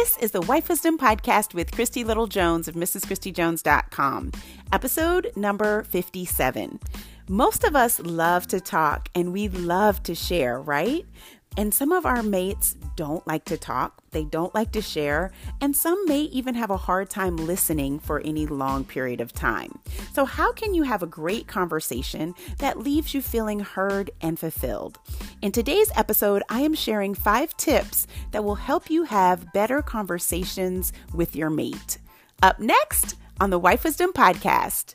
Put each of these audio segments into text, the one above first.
This is the Wife Wisdom Podcast with Christy Little Jones of MrsChristyJones.com, episode number 57. Most of us love to talk and we love to share, right? And some of our mates don't like to talk, they don't like to share, and some may even have a hard time listening for any long period of time. So, how can you have a great conversation that leaves you feeling heard and fulfilled? In today's episode, I am sharing five tips that will help you have better conversations with your mate. Up next on the Wife Wisdom Podcast.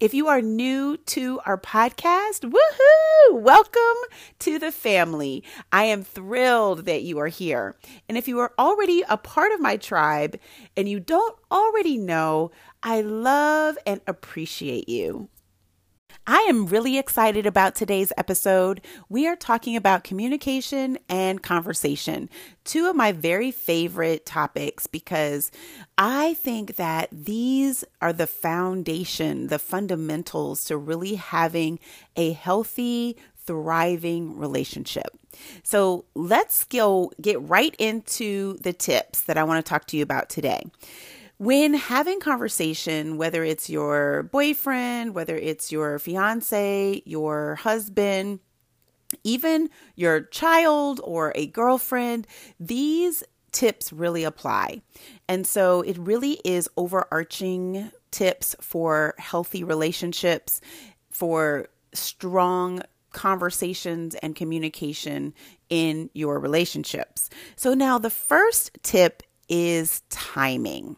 If you are new to our podcast, woohoo! Welcome to the family. I am thrilled that you are here. And if you are already a part of my tribe and you don't already know, I love and appreciate you. I am really excited about today's episode. We are talking about communication and conversation, two of my very favorite topics because I think that these are the foundation, the fundamentals to really having a healthy, thriving relationship. So let's go get right into the tips that I want to talk to you about today when having conversation, whether it's your boyfriend, whether it's your fiance, your husband, even your child or a girlfriend, these tips really apply. And so it really is overarching tips for healthy relationships, for strong conversations and communication in your relationships. So now the first tip is timing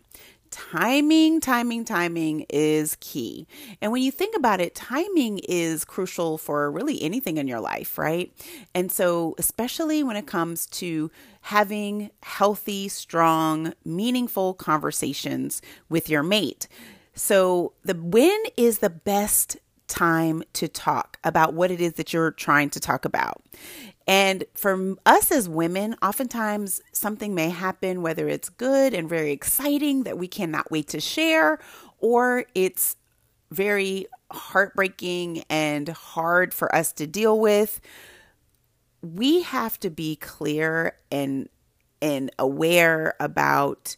timing, timing, timing is key. And when you think about it, timing is crucial for really anything in your life, right? And so, especially when it comes to having healthy, strong, meaningful conversations with your mate. So, the when is the best time to talk about what it is that you're trying to talk about. And for us as women, oftentimes something may happen, whether it's good and very exciting that we cannot wait to share, or it's very heartbreaking and hard for us to deal with. We have to be clear and and aware about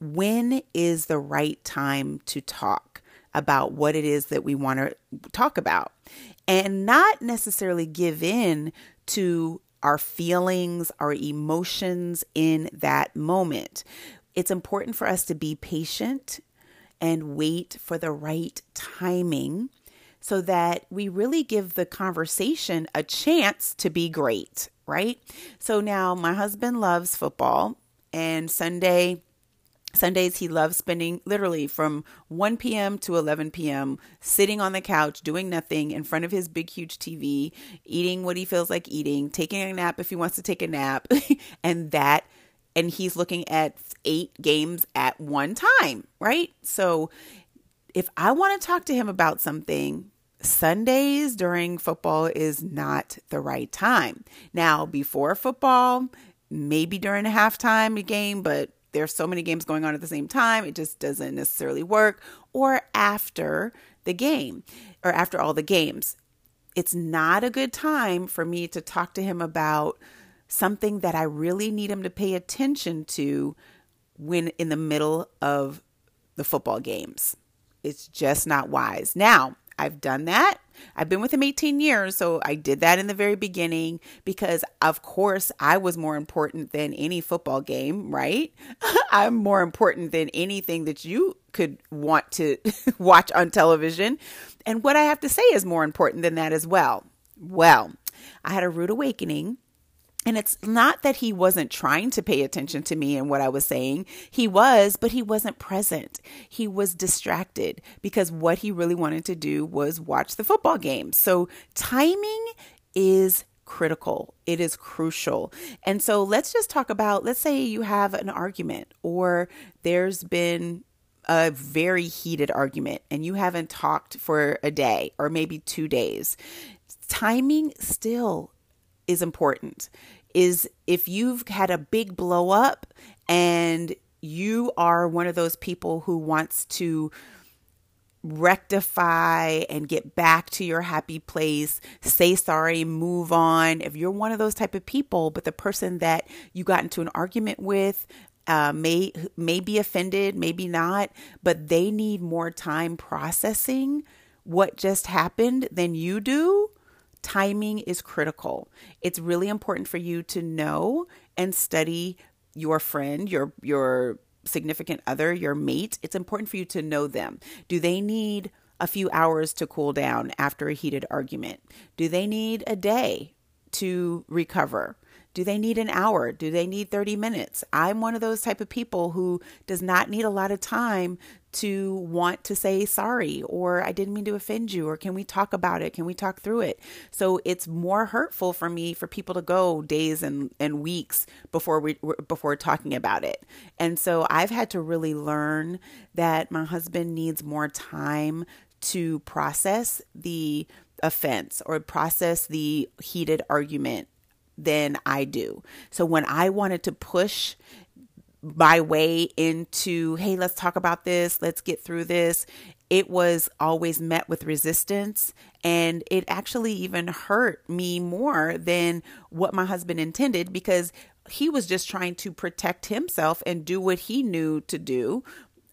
when is the right time to talk about what it is that we want to talk about and not necessarily give in to our feelings, our emotions in that moment. It's important for us to be patient and wait for the right timing so that we really give the conversation a chance to be great, right? So now my husband loves football, and Sunday Sundays, he loves spending literally from 1 p.m. to 11 p.m. sitting on the couch, doing nothing in front of his big, huge TV, eating what he feels like eating, taking a nap if he wants to take a nap, and that. And he's looking at eight games at one time, right? So if I want to talk to him about something, Sundays during football is not the right time. Now, before football, maybe during a halftime game, but there's so many games going on at the same time, it just doesn't necessarily work, or after the game or after all the games. It's not a good time for me to talk to him about something that I really need him to pay attention to when in the middle of the football games. It's just not wise. Now, I've done that. I've been with him 18 years, so I did that in the very beginning because, of course, I was more important than any football game, right? I'm more important than anything that you could want to watch on television. And what I have to say is more important than that as well. Well, I had a rude awakening And it's not that he wasn't trying to pay attention to me and what I was saying. He was, but he wasn't present. He was distracted because what he really wanted to do was watch the football game. So timing is critical. It is crucial. And so let's just talk about let's say you have an argument or there's been a very heated argument and you haven't talked for a day or maybe two days. Timing still is important is if you've had a big blow up and you are one of those people who wants to rectify and get back to your happy place, say sorry, move on. If you're one of those type of people, but the person that you got into an argument with uh, may may be offended, maybe not, but they need more time processing what just happened than you do timing is critical. It's really important for you to know and study your friend, your your significant other, your mate. It's important for you to know them. Do they need a few hours to cool down after a heated argument? Do they need a day to recover? Do they need an hour? Do they need 30 minutes? I'm one of those type of people who does not need a lot of time to want to say sorry or I didn't mean to offend you or can we talk about it? Can we talk through it? So it's more hurtful for me for people to go days and, and weeks before we before talking about it. And so I've had to really learn that my husband needs more time to process the offense or process the heated argument than I do. So when I wanted to push my way into, hey, let's talk about this, let's get through this, it was always met with resistance. And it actually even hurt me more than what my husband intended because he was just trying to protect himself and do what he knew to do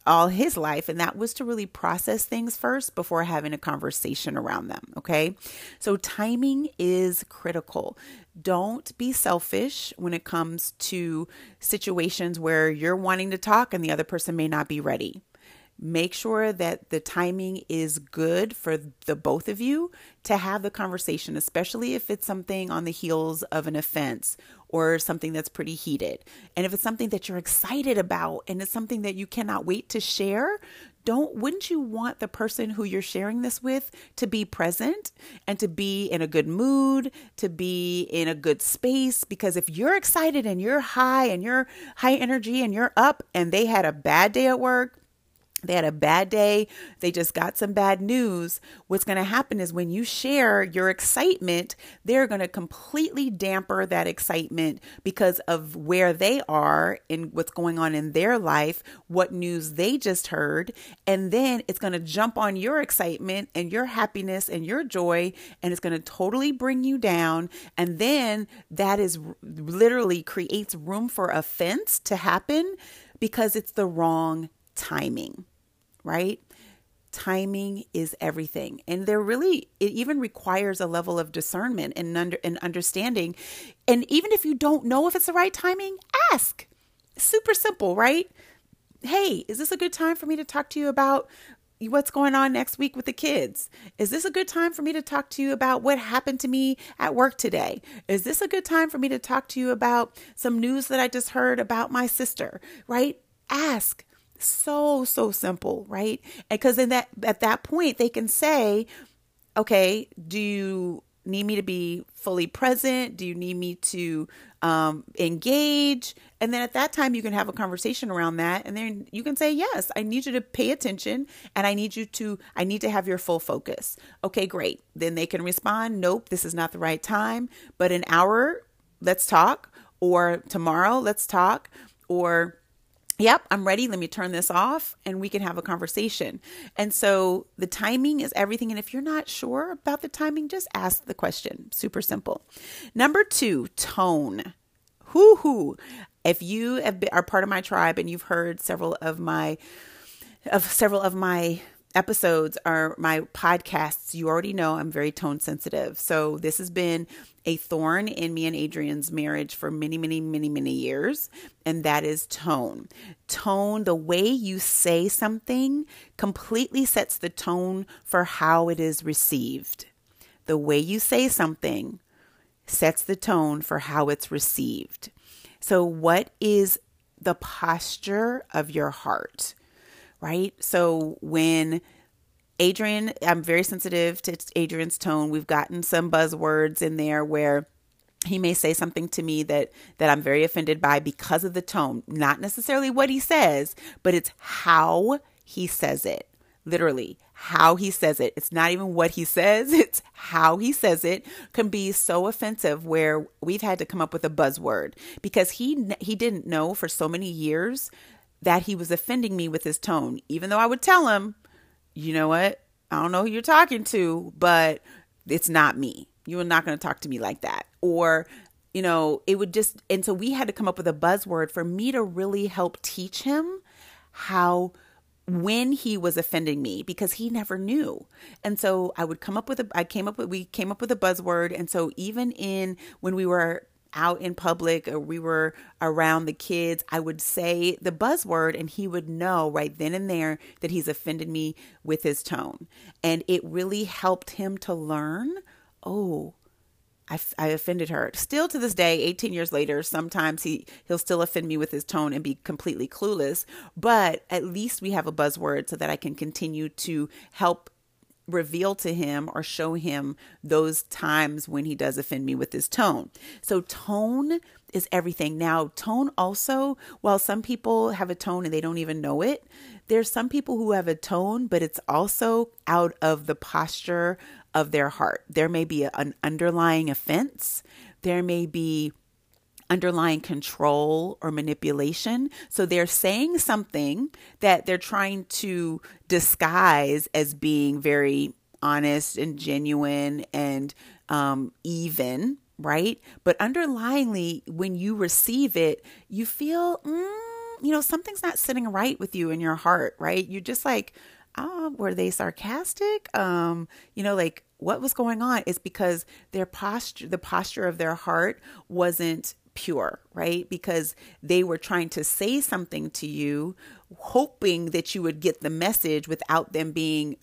all his life, and that was to really process things first before having a conversation around them. Okay. So, timing is critical. Don't be selfish when it comes to situations where you're wanting to talk and the other person may not be ready. Make sure that the timing is good for the both of you to have the conversation, especially if it's something on the heels of an offense or something that's pretty heated. And if it's something that you're excited about and it's something that you cannot wait to share, don't wouldn't you want the person who you're sharing this with to be present and to be in a good mood, to be in a good space? Because if you're excited and you're high and you're high energy and you're up and they had a bad day at work, they had a bad day, they just got some bad news. What's going to happen is when you share your excitement, they're going to completely damper that excitement because of where they are and what's going on in their life, what news they just heard. And then it's going to jump on your excitement and your happiness and your joy, and it's going to totally bring you down. And then that is literally creates room for offense to happen because it's the wrong timing right? Timing is everything. And there really, it even requires a level of discernment and, under, and understanding. And even if you don't know if it's the right timing, ask. Super simple, right? Hey, is this a good time for me to talk to you about what's going on next week with the kids? Is this a good time for me to talk to you about what happened to me at work today? Is this a good time for me to talk to you about some news that I just heard about my sister? Right? Ask so so simple right? And because in that at that point they can say okay do you need me to be fully present? Do you need me to um, engage? And then at that time you can have a conversation around that and then you can say yes i need you to pay attention and i need you to i need to have your full focus. Okay great. Then they can respond nope this is not the right time but an hour let's talk or tomorrow let's talk or Yep, I'm ready. Let me turn this off and we can have a conversation. And so the timing is everything. And if you're not sure about the timing, just ask the question. Super simple. Number two, tone. Hoo hoo. If you have been, are part of my tribe and you've heard several of my of several of my episodes are my podcasts, you already know I'm very tone sensitive. So this has been a thorn in me and Adrian's marriage for many, many, many, many years, and that is tone. Tone, the way you say something, completely sets the tone for how it is received. The way you say something sets the tone for how it's received. So, what is the posture of your heart? Right? So, when Adrian, I'm very sensitive to Adrian's tone. We've gotten some buzzwords in there where he may say something to me that that I'm very offended by because of the tone, not necessarily what he says, but it's how he says it. Literally, how he says it. It's not even what he says, it's how he says it can be so offensive where we've had to come up with a buzzword because he he didn't know for so many years that he was offending me with his tone, even though I would tell him you know what? I don't know who you're talking to, but it's not me. You are not going to talk to me like that. Or, you know, it would just, and so we had to come up with a buzzword for me to really help teach him how when he was offending me because he never knew. And so I would come up with a I came up with we came up with a buzzword and so even in when we were out in public or we were around the kids, I would say the buzzword and he would know right then and there that he's offended me with his tone. And it really helped him to learn, oh, I, I offended her. Still to this day, 18 years later, sometimes he, he'll still offend me with his tone and be completely clueless. But at least we have a buzzword so that I can continue to help reveal to him or show him those times when he does offend me with his tone. So, tone is everything. Now, tone also, while some people have a tone and they don't even know it, there's some people who have a tone, but it's also out of the posture of their heart. There may be an underlying offense, there may be underlying control or manipulation. So they're saying something that they're trying to disguise as being very honest and genuine and um, even, right? But underlyingly, when you receive it, you feel, mm, you know, something's not sitting right with you in your heart, right? You're just like, oh, were they sarcastic? Um, you know, like what was going on is because their posture, the posture of their heart wasn't pure, right? Because they were trying to say something to you, hoping that you would get the message without them being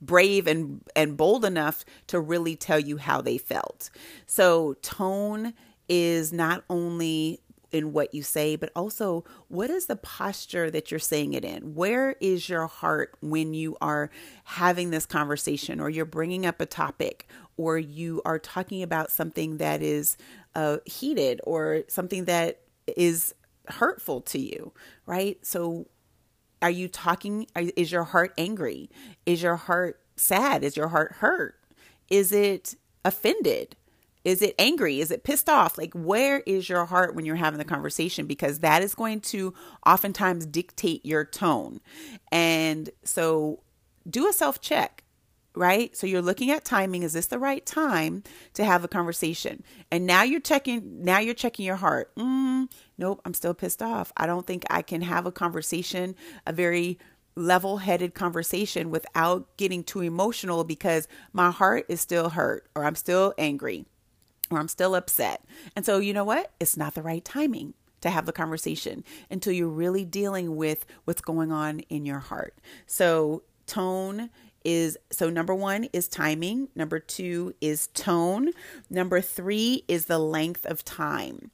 brave and and bold enough to really tell you how they felt. So tone is not only in what you say, but also what is the posture that you're saying it in? Where is your heart when you are having this conversation or you're bringing up a topic or you are talking about something that is uh, heated or something that is hurtful to you, right? So, are you talking? Is your heart angry? Is your heart sad? Is your heart hurt? Is it offended? Is it angry? Is it pissed off? Like, where is your heart when you're having the conversation? Because that is going to oftentimes dictate your tone. And so, do a self check right? So you're looking at timing. Is this the right time to have a conversation? And now you're checking. Now you're checking your heart. Mm, nope, I'm still pissed off. I don't think I can have a conversation, a very level-headed conversation without getting too emotional because my heart is still hurt or I'm still angry or I'm still upset. And so you know what? It's not the right timing to have the conversation until you're really dealing with what's going on in your heart. So tone is so number one is timing, number two is tone, number three is the length of time.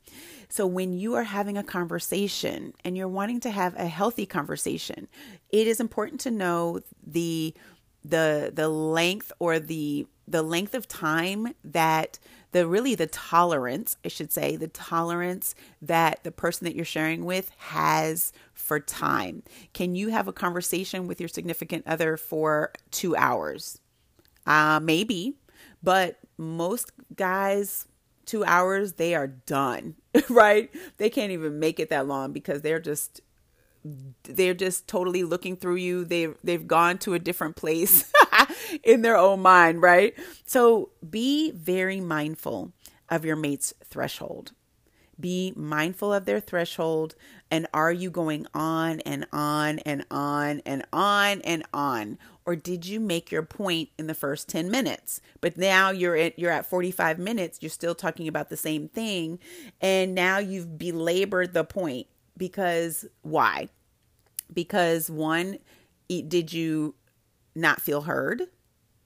So when you are having a conversation and you're wanting to have a healthy conversation, it is important to know the the the length or the the length of time that the really the tolerance, I should say, the tolerance that the person that you're sharing with has for time. Can you have a conversation with your significant other for two hours? Uh, maybe, but most guys, two hours, they are done, right? They can't even make it that long because they're just they're just totally looking through you. They've they've gone to a different place in their own mind, right? So be very mindful of your mate's threshold. Be mindful of their threshold. And are you going on and on and on and on and on? Or did you make your point in the first 10 minutes? But now you're at you're at 45 minutes, you're still talking about the same thing. And now you've belabored the point because why? Because one, did you not feel heard?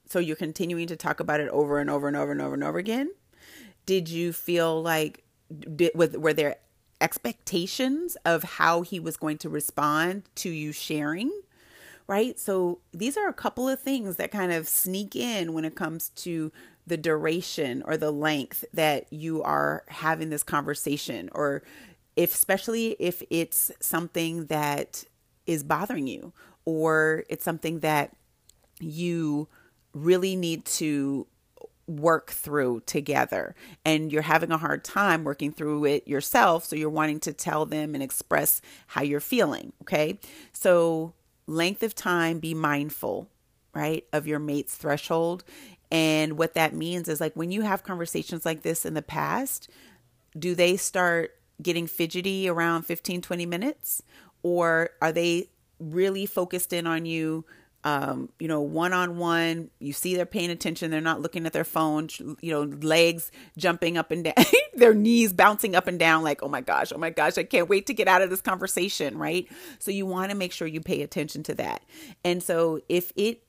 So you're continuing to talk about it over and over and over and over and over again. Did you feel like did, with, were there expectations of how he was going to respond to you sharing? Right? So these are a couple of things that kind of sneak in when it comes to the duration or the length that you are having this conversation or if especially if it's something that is bothering you or it's something that you really need to work through together. And you're having a hard time working through it yourself so you're wanting to tell them and express how you're feeling okay? So length of time be mindful right of your mate's threshold. And what that means is like when you have conversations like this in the past do they start getting fidgety around 15 20 minutes? Or are they really focused in on you um, you know, one on one, you see they're paying attention, they're not looking at their phone, you know, legs jumping up and down, their knees bouncing up and down, like, oh my gosh, oh my gosh, I can't wait to get out of this conversation, right? So you want to make sure you pay attention to that. And so if it,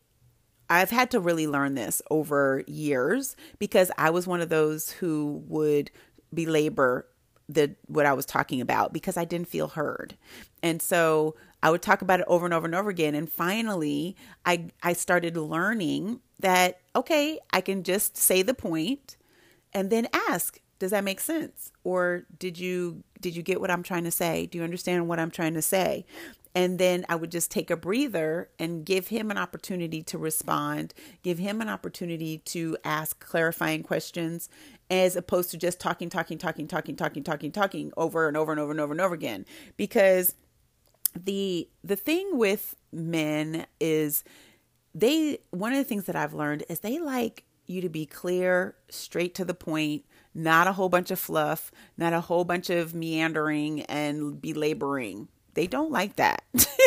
I've had to really learn this over years because I was one of those who would belabor the what I was talking about because I didn't feel heard. And so I would talk about it over and over and over again. And finally, I, I started learning that, okay, I can just say the point and then ask, does that make sense? Or did you, did you get what I'm trying to say? Do you understand what I'm trying to say? And then I would just take a breather and give him an opportunity to respond, give him an opportunity to ask clarifying questions, as opposed to just talking, talking, talking, talking, talking, talking, talking over and over and over and over and over again. Because the the thing with men is they one of the things that I've learned is they like you to be clear, straight to the point, not a whole bunch of fluff, not a whole bunch of meandering and belaboring. They don't like that.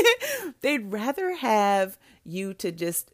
They'd rather have you to just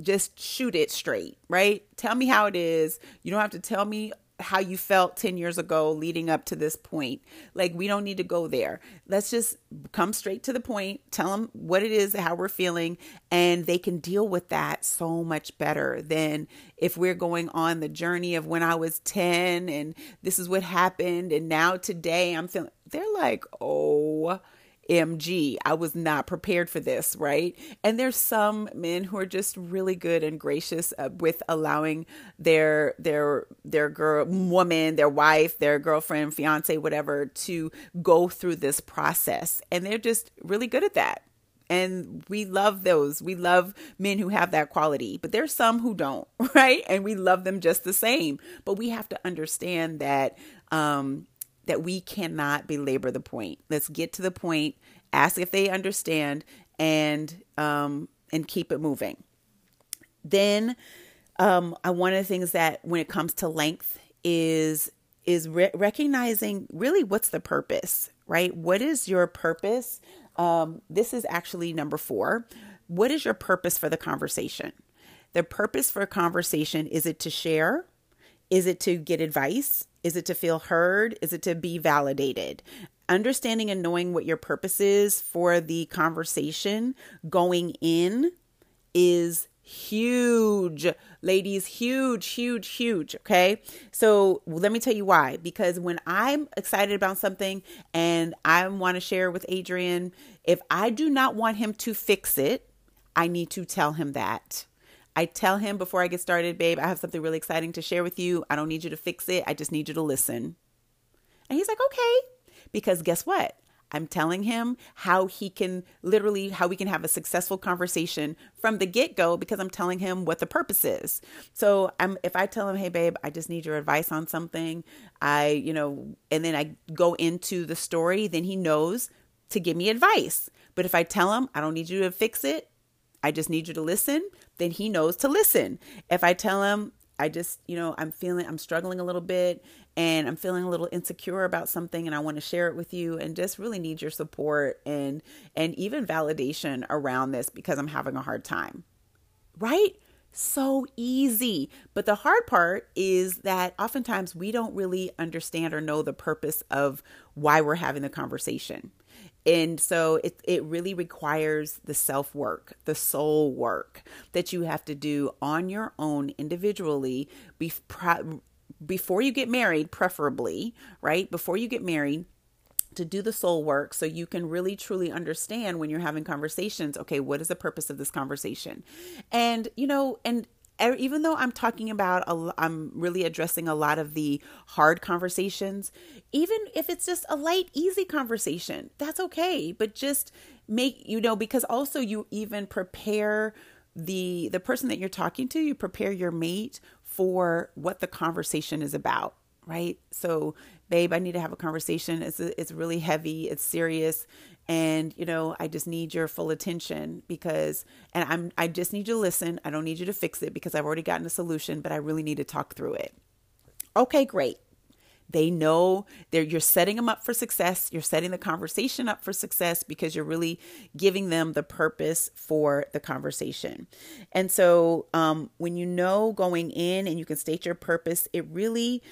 just shoot it straight, right? Tell me how it is. You don't have to tell me how you felt 10 years ago leading up to this point. Like, we don't need to go there. Let's just come straight to the point, tell them what it is, how we're feeling, and they can deal with that so much better than if we're going on the journey of when I was 10 and this is what happened. And now today I'm feeling, they're like, oh, MG. I was not prepared for this, right? And there's some men who are just really good and gracious uh, with allowing their their their girl woman, their wife, their girlfriend, fiance, whatever to go through this process. And they're just really good at that. And we love those. We love men who have that quality, but there's some who don't, right? And we love them just the same. But we have to understand that um, that we cannot belabor the point. Let's get to the point, ask if they understand, and um, and keep it moving. Then, um, one of the things that when it comes to length is is re- recognizing really what's the purpose, right? What is your purpose? Um, this is actually number four. What is your purpose for the conversation? The purpose for a conversation is it to share? Is it to get advice? Is it to feel heard? Is it to be validated? Understanding and knowing what your purpose is for the conversation going in is huge ladies huge huge huge okay so let me tell you why because when i'm excited about something and i want to share with adrian if i do not want him to fix it i need to tell him that I tell him before I get started, babe, I have something really exciting to share with you. I don't need you to fix it. I just need you to listen. And he's like, okay. Because guess what? I'm telling him how he can literally, how we can have a successful conversation from the get go because I'm telling him what the purpose is. So I'm, if I tell him, hey, babe, I just need your advice on something, I, you know, and then I go into the story, then he knows to give me advice. But if I tell him, I don't need you to fix it, I just need you to listen, then he knows to listen. If I tell him, I just, you know, I'm feeling, I'm struggling a little bit and I'm feeling a little insecure about something and I want to share it with you and just really need your support and, and even validation around this because I'm having a hard time. Right? So easy. But the hard part is that oftentimes we don't really understand or know the purpose of why we're having the conversation. And so it, it really requires the self work, the soul work that you have to do on your own individually be, before you get married, preferably, right? Before you get married, to do the soul work so you can really truly understand when you're having conversations okay what is the purpose of this conversation and you know and even though I'm talking about, a, I'm really addressing a lot of the hard conversations, even if it's just a light, easy conversation, that's okay. But just make, you know, because also you even prepare the the person that you're talking to you prepare your mate for what the conversation is about right? So babe i need to have a conversation. It's it's really heavy. It's serious and you know i just need your full attention because and i'm i just need you to listen. I don't need you to fix it because i've already gotten a solution but i really need to talk through it. Okay great. They know they're you're setting them up for success. You're setting the conversation up for success because you're really giving them the purpose for the conversation. And so um, when you know going in and you can state your purpose it really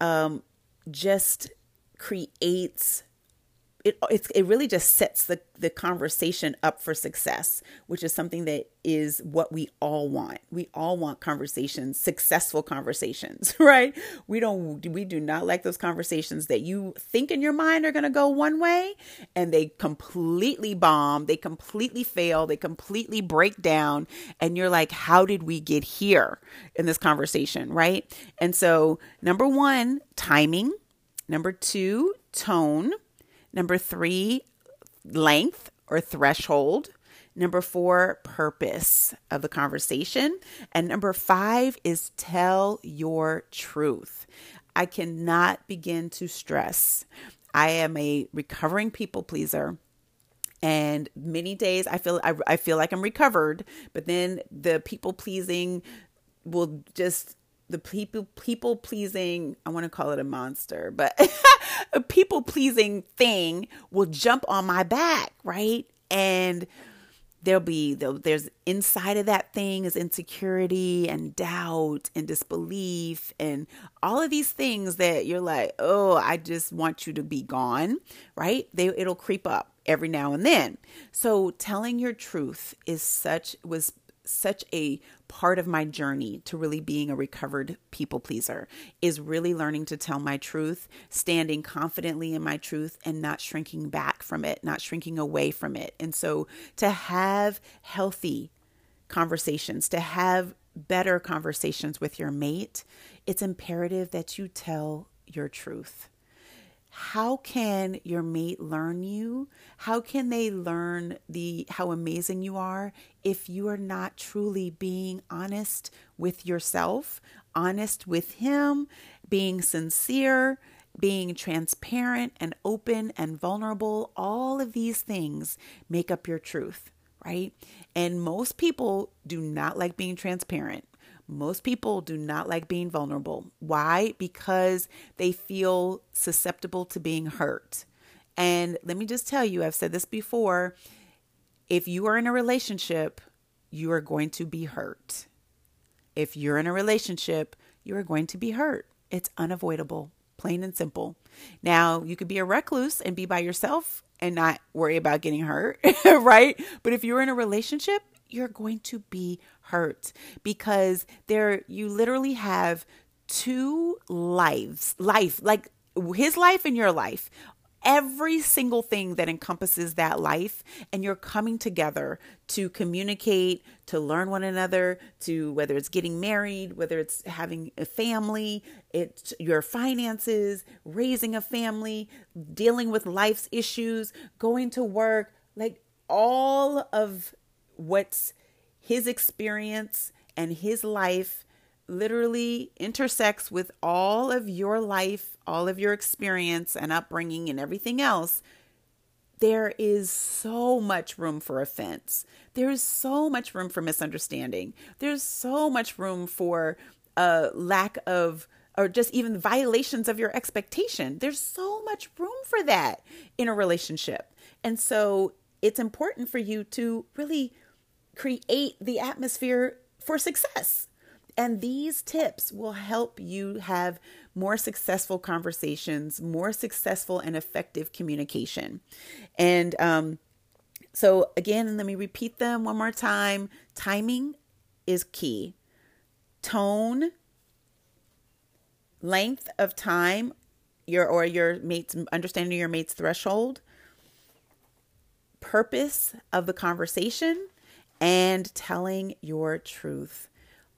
um, just creates it it really just sets the the conversation up for success, which is something that is what we all want. We all want conversations, successful conversations, right? We don't we do not like those conversations that you think in your mind are going to go one way and they completely bomb, they completely fail, they completely break down and you're like how did we get here in this conversation, right? And so number 1, timing. Number 2, tone. Number three, length or threshold. Number four, purpose of the conversation. And number five is tell your truth. I cannot begin to stress. I am a recovering people pleaser and many days i feel I, I, feel like i'm recovered but then the people pleasing will just the people people pleasing i want to call it a monster but a people pleasing thing will jump on my back right? And there'll be there's inside of that thing is insecurity and doubt and disbelief and all of these things that you're like oh i just want you to be gone right? They it'll creep up every now and then. So telling your truth is such was such a part of my journey to really being a recovered people pleaser is really learning to tell my truth, standing confidently in my truth and not shrinking back from it, not shrinking away from it. And so to have healthy conversations, to have better conversations with your mate, it's imperative that you tell your truth how can your mate learn you? How can they learn the how amazing you are if you are not truly being honest with yourself, honest with him, being sincere, being transparent and open and vulnerable? All of these things make up your truth, right? And most people do not like being transparent. Most people do not like being vulnerable. Why? Because they feel susceptible to being hurt. And let me just tell you, I've said this before if you are in a relationship, you are going to be hurt. If you're in a relationship, you are going to be hurt. It's unavoidable, plain and simple. Now, you could be a recluse and be by yourself and not worry about getting hurt, right? But if you're in a relationship, you're going to be hurt because there you literally have two lives, life, like his life and your life. Every single thing that encompasses that life and you're coming together to communicate to learn one another to whether it's getting married whether it's having a family it's your finances raising a family dealing with life's issues going to work like all of what's his experience and his life literally intersects with all of your life, all of your experience and upbringing and everything else, there is so much room for offense. There is so much room for misunderstanding. There's so much room for a lack of or just even violations of your expectation. There's so much room for that in a relationship. And so it's important for you to really create the atmosphere for success. And these tips will help you have more successful conversations, more successful and effective communication. And um, so, again, let me repeat them one more time. Timing is key, tone, length of time your or your mate's understanding your mate's threshold, purpose of the conversation, and telling your truth.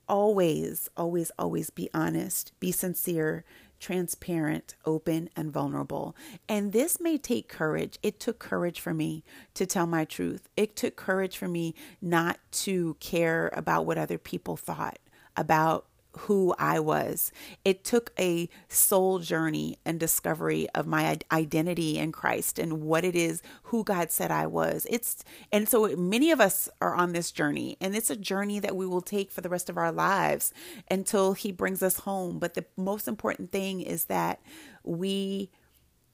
Always, always, always be honest, be sincere, transparent, open, and vulnerable. And this may take courage. It took courage for me to tell my truth. It took courage for me not to care about what other people thought about who I was. It took a soul journey and discovery of my identity in Christ and what it is who God said I was. It's and so many of us are on this journey and it's a journey that we will take for the rest of our lives until he brings us home. But the most important thing is that we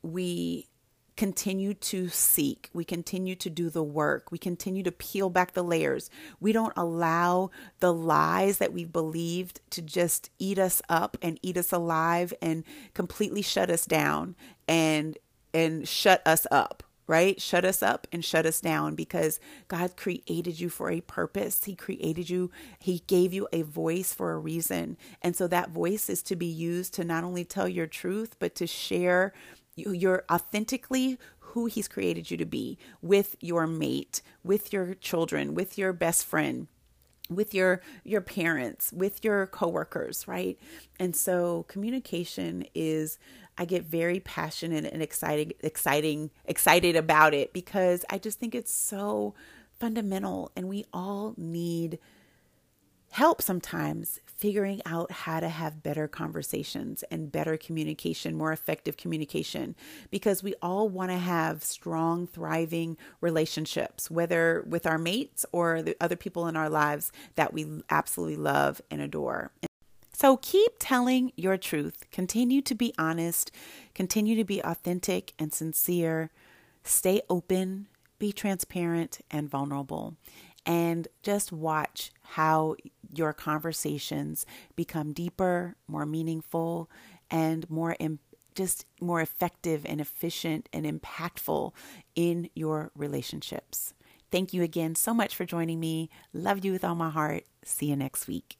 we continue to seek. We continue to do the work. We continue to peel back the layers. We don't allow the lies that we've believed to just eat us up and eat us alive and completely shut us down and and shut us up right? Shut us up and shut us down because God created you for a purpose. He created you, He gave you a voice for a reason. And so that voice is to be used to not only tell your truth, but to share you're authentically who he's created you to be with your mate, with your children, with your best friend with your your parents with your coworkers right? And so communication is i get very passionate and excited exciting excited about it because i just think it's so fundamental and we all need help sometimes figuring out how to have better conversations and better communication, more effective communication, because we all want to have strong, thriving relationships, whether with our mates or the other people in our lives that we absolutely love and adore. So keep telling your truth. Continue to be honest. Continue to be authentic and sincere. Stay open. Be transparent and vulnerable and just watch how your conversations become deeper, more meaningful, and more Im- just more effective and efficient and impactful in your relationships. Thank you again so much for joining me. Love you with all my heart. See you next week.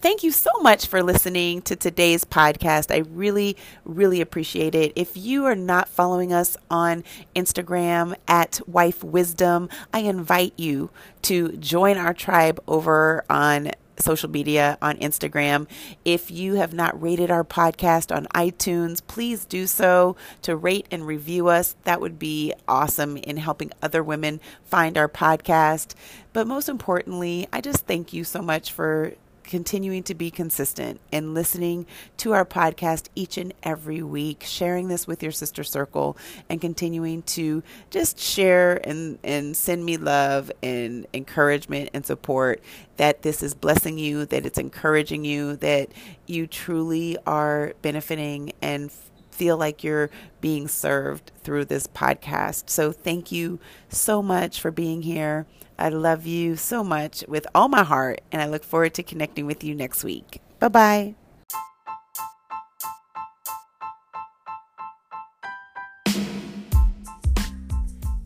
Thank you so much for listening to today's podcast. I really, really appreciate it. If you are not following us on Instagram at Wife Wisdom, I invite you to join our tribe over on social media on Instagram. If you have not rated our podcast on iTunes, please do so to rate and review us. That would be awesome in helping other women find our podcast. But most importantly, I just thank you so much for continuing to be consistent and listening to our podcast each and every week, sharing this with your sister circle, and continuing to just share and, and send me love and encouragement and support that this is blessing you, that it's encouraging you, that you truly are benefiting and feel like you're being served through this podcast. So, thank you so much for being here. I love you so much with all my heart, and I look forward to connecting with you next week. Bye bye.